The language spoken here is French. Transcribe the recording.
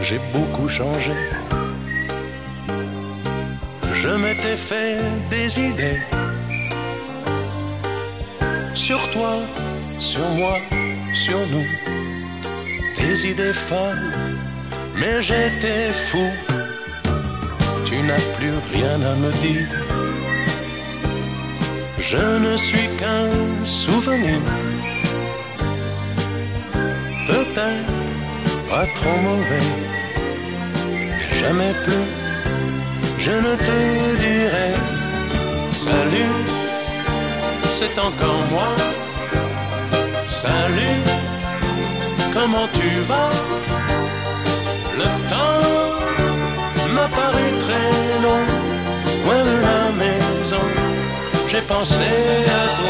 j'ai beaucoup changé. Je m'étais fait des idées sur toi, sur moi, sur nous. Des idées folles, mais j'étais fou tu n'as plus rien à me dire. Je ne suis qu'un souvenir, peut-être pas trop mauvais, jamais plus je ne te dirai salut, c'est encore moi. Salut, comment tu vas? Le temps m'a paru très long, loin de la maison. J'ai pensé à toi.